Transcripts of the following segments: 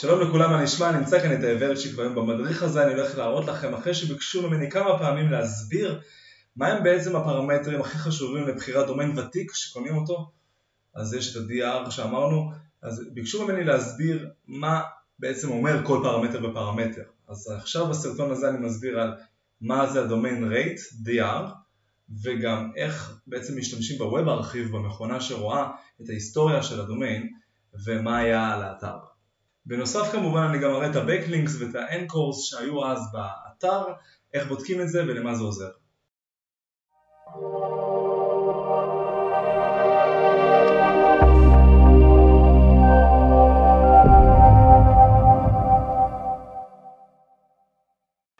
שלום לכולם, אני נשמע, נמצא כאן את האברצ'יק והיום במדריך הזה. אני הולך להראות לכם אחרי שביקשו ממני כמה פעמים להסביר מהם בעצם הפרמטרים הכי חשובים לבחירת דומיין ותיק שקונים אותו אז יש את ה-DR שאמרנו, אז ביקשו ממני להסביר מה בעצם אומר כל פרמטר ופרמטר אז עכשיו בסרטון הזה אני מסביר על מה זה הדומיין רייט, DR וגם איך בעצם משתמשים בווב ארכיב במכונה שרואה את ההיסטוריה של הדומיין ומה היה על האתר בנוסף כמובן אני גם אראה את ה-Backlinks ואת ה-Encores שהיו אז באתר, איך בודקים את זה ולמה זה עוזר.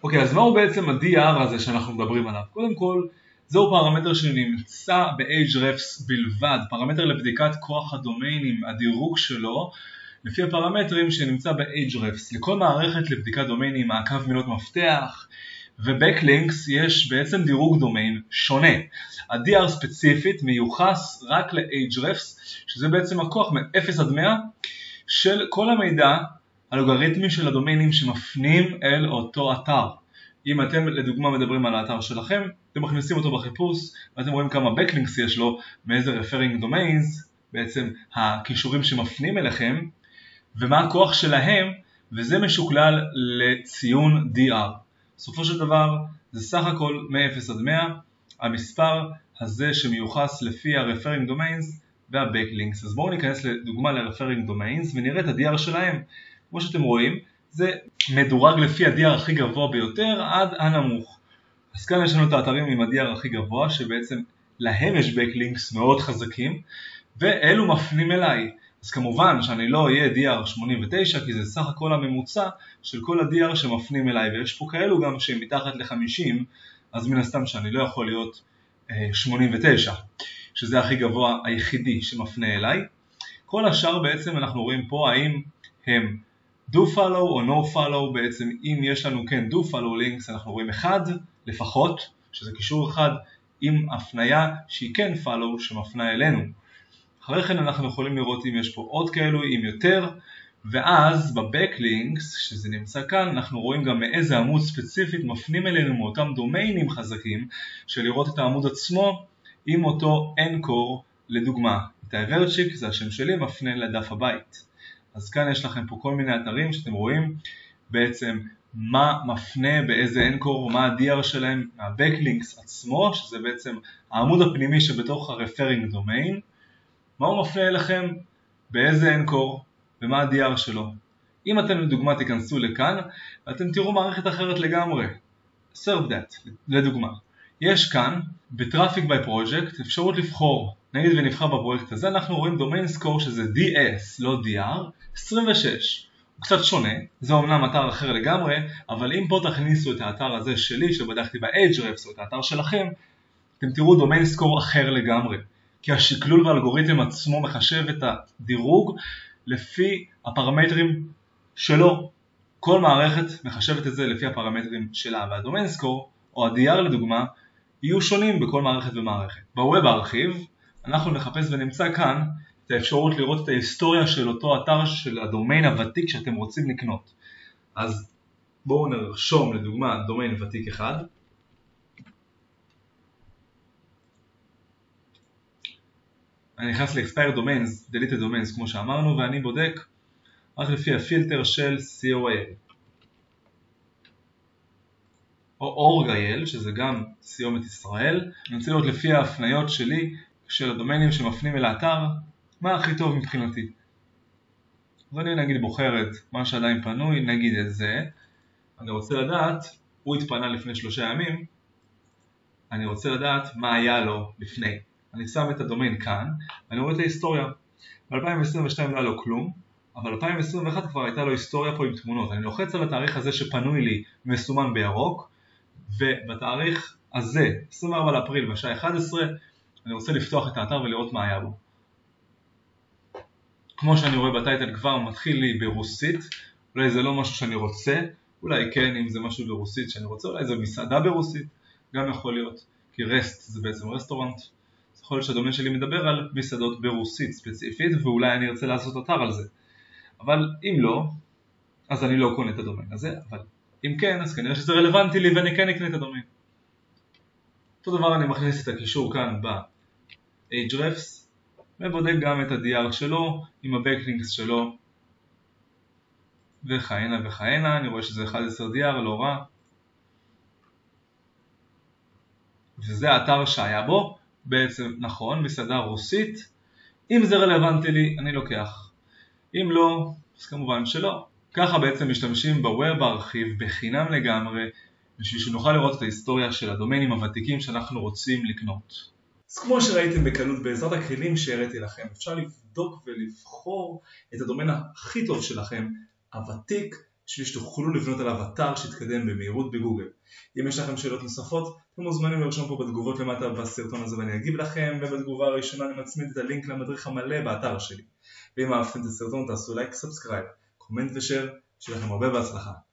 אוקיי, okay, אז מהו בעצם ה-DR הזה שאנחנו מדברים עליו? קודם כל, זהו פרמטר שנמצא ב-Ahrefs בלבד, פרמטר לבדיקת כוח הדומיינים, הדירוג שלו לפי הפרמטרים שנמצא ב-Ahrefs. לכל מערכת לבדיקת דומיינים, מעקב מילות מפתח ו-Backlinks יש בעצם דירוג דומיין שונה. ה-DR ספציפית מיוחס רק ל-Ahrefs, שזה בעצם הכוח מ-0 עד 100 של כל המידע אלגוריתמי של הדומיינים שמפנים אל אותו אתר. אם אתם לדוגמה מדברים על האתר שלכם, אתם מכניסים אותו בחיפוש ואתם רואים כמה Backlinks יש לו, מאיזה Referring Domains, בעצם הכישורים שמפנים אליכם, ומה הכוח שלהם, וזה משוקלל לציון DR. בסופו של דבר זה סך הכל מ-0 עד 100, המספר הזה שמיוחס לפי ה-referring domains וה-backlinks. אז בואו ניכנס לדוגמה ל-referring domains ונראה את ה-DR שלהם. כמו שאתם רואים, זה מדורג לפי ה-DR הכי גבוה ביותר עד הנמוך. אז כאן יש לנו את האתרים עם ה-DR הכי גבוה, שבעצם להם יש backlinks מאוד חזקים, ואלו מפנים אליי. אז כמובן שאני לא אהיה DR 89 כי זה סך הכל הממוצע של כל ה-DR שמפנים אליי ויש פה כאלו גם שהם מתחת ל-50 אז מן הסתם שאני לא יכול להיות 89 אה, שזה הכי גבוה היחידי שמפנה אליי. כל השאר בעצם אנחנו רואים פה האם הם do follow או no follow בעצם אם יש לנו כן do follow links אנחנו רואים אחד לפחות שזה קישור אחד עם הפניה שהיא כן follow שמפנה אלינו אחרי כן אנחנו יכולים לראות אם יש פה עוד כאלו, אם יותר, ואז בבקלינקס, שזה נמצא כאן, אנחנו רואים גם מאיזה עמוד ספציפית מפנים אלינו מאותם דומיינים חזקים, של לראות את העמוד עצמו עם אותו אנקור לדוגמה. את האברצ'יק, זה השם שלי, מפנה לדף הבית. אז כאן יש לכם פה כל מיני אתרים שאתם רואים בעצם מה מפנה באיזה אנקור, מה ה-DR שלהם, מהבקלינקס עצמו, שזה בעצם העמוד הפנימי שבתוך ה-referring domain, מה הוא מפנה אליכם, באיזה אנקור ומה ה-DR שלו. אם אתם לדוגמה תיכנסו לכאן ואתם תראו מערכת אחרת לגמרי, serve that לדוגמה. יש כאן ב-Traffic by Project אפשרות לבחור, נגיד ונבחר בפרויקט הזה אנחנו רואים domain score שזה DS לא DR 26 הוא קצת שונה, זה אומנם אתר אחר לגמרי, אבל אם פה תכניסו את האתר הזה שלי שבדקתי ב-Ahrefs או את האתר שלכם, אתם תראו domain score אחר לגמרי. כי השקלול והאלגוריתם עצמו מחשב את הדירוג לפי הפרמטרים שלו. כל מערכת מחשבת את זה לפי הפרמטרים שלה, והדומיין סקור, או ה-DR לדוגמה, יהיו שונים בכל מערכת ומערכת. בווב הארכיב, אנחנו נחפש ונמצא כאן את האפשרות לראות את ההיסטוריה של אותו אתר של הדומיין הוותיק שאתם רוצים לקנות. אז בואו נרשום לדוגמה דומיין ותיק אחד, אני נכנס ל-expire domains, deleted domains כמו שאמרנו ואני בודק רק לפי הפילטר של COIL או org.il שזה גם סיומת ישראל. אני רוצה לראות לפי ההפניות שלי של הדומיינים שמפנים אל האתר מה הכי טוב מבחינתי. אז אני נגיד בוחר את מה שעדיין פנוי, נגיד את זה. אני רוצה לדעת, הוא התפנה לפני שלושה ימים אני רוצה לדעת מה היה לו לפני אני שם את הדומיין כאן, ואני רואה את ההיסטוריה. ב-2022 לא היה לו כלום, אבל ב-2021 כבר הייתה לו היסטוריה פה עם תמונות. אני לוחץ על התאריך הזה שפנוי לי מסומן בירוק, ובתאריך הזה, 24 לאפריל בשעה 11, אני רוצה לפתוח את האתר ולראות מה היה בו. כמו שאני רואה בטייטל כבר מתחיל לי ברוסית, אולי זה לא משהו שאני רוצה, אולי כן אם זה משהו ברוסית שאני רוצה, אולי זה מסעדה ברוסית, גם יכול להיות, כי rest זה בעצם restaurant, יכול להיות שהדומיין שלי מדבר על מסעדות ברוסית ספציפית ואולי אני ארצה לעשות אתר על זה אבל אם לא, אז אני לא קונה את הדומיין הזה, אבל אם כן, אז כנראה שזה רלוונטי לי ואני כן אקנה את הדומיין. אותו דבר אני מכניס את הקישור כאן ב-Ahrefs ובודק גם את ה-DR שלו עם ה-backlinks שלו וכהנה וכהנה, אני רואה שזה 11 DR, לא רע וזה האתר שהיה בו, בעצם נכון, מסעדה רוסית אם זה רלוונטי לי, אני לוקח אם לא, אז כמובן שלא ככה בעצם משתמשים בווב ארכיב בחינם לגמרי בשביל שנוכל לראות את ההיסטוריה של הדומיינים הוותיקים שאנחנו רוצים לקנות. אז כמו שראיתם בקלות בעזרת הכלים שהראיתי לכם, אפשר לבדוק ולבחור את הדומיין הכי טוב שלכם, הוותיק, בשביל שתוכלו לבנות עליו אתר שיתקדם במהירות בגוגל. אם יש לכם שאלות נוספות, אתם מוזמנים לרשום פה בתגובות למטה בסרטון הזה ואני אגיב לכם, ובתגובה הראשונה אני מצמיד את הלינק למדריך המלא באתר שלי. ואם אהבתם את הסרטון תעשו לייק, subscribe, comment ו share, שיהיה לכם הרבה בהצלחה.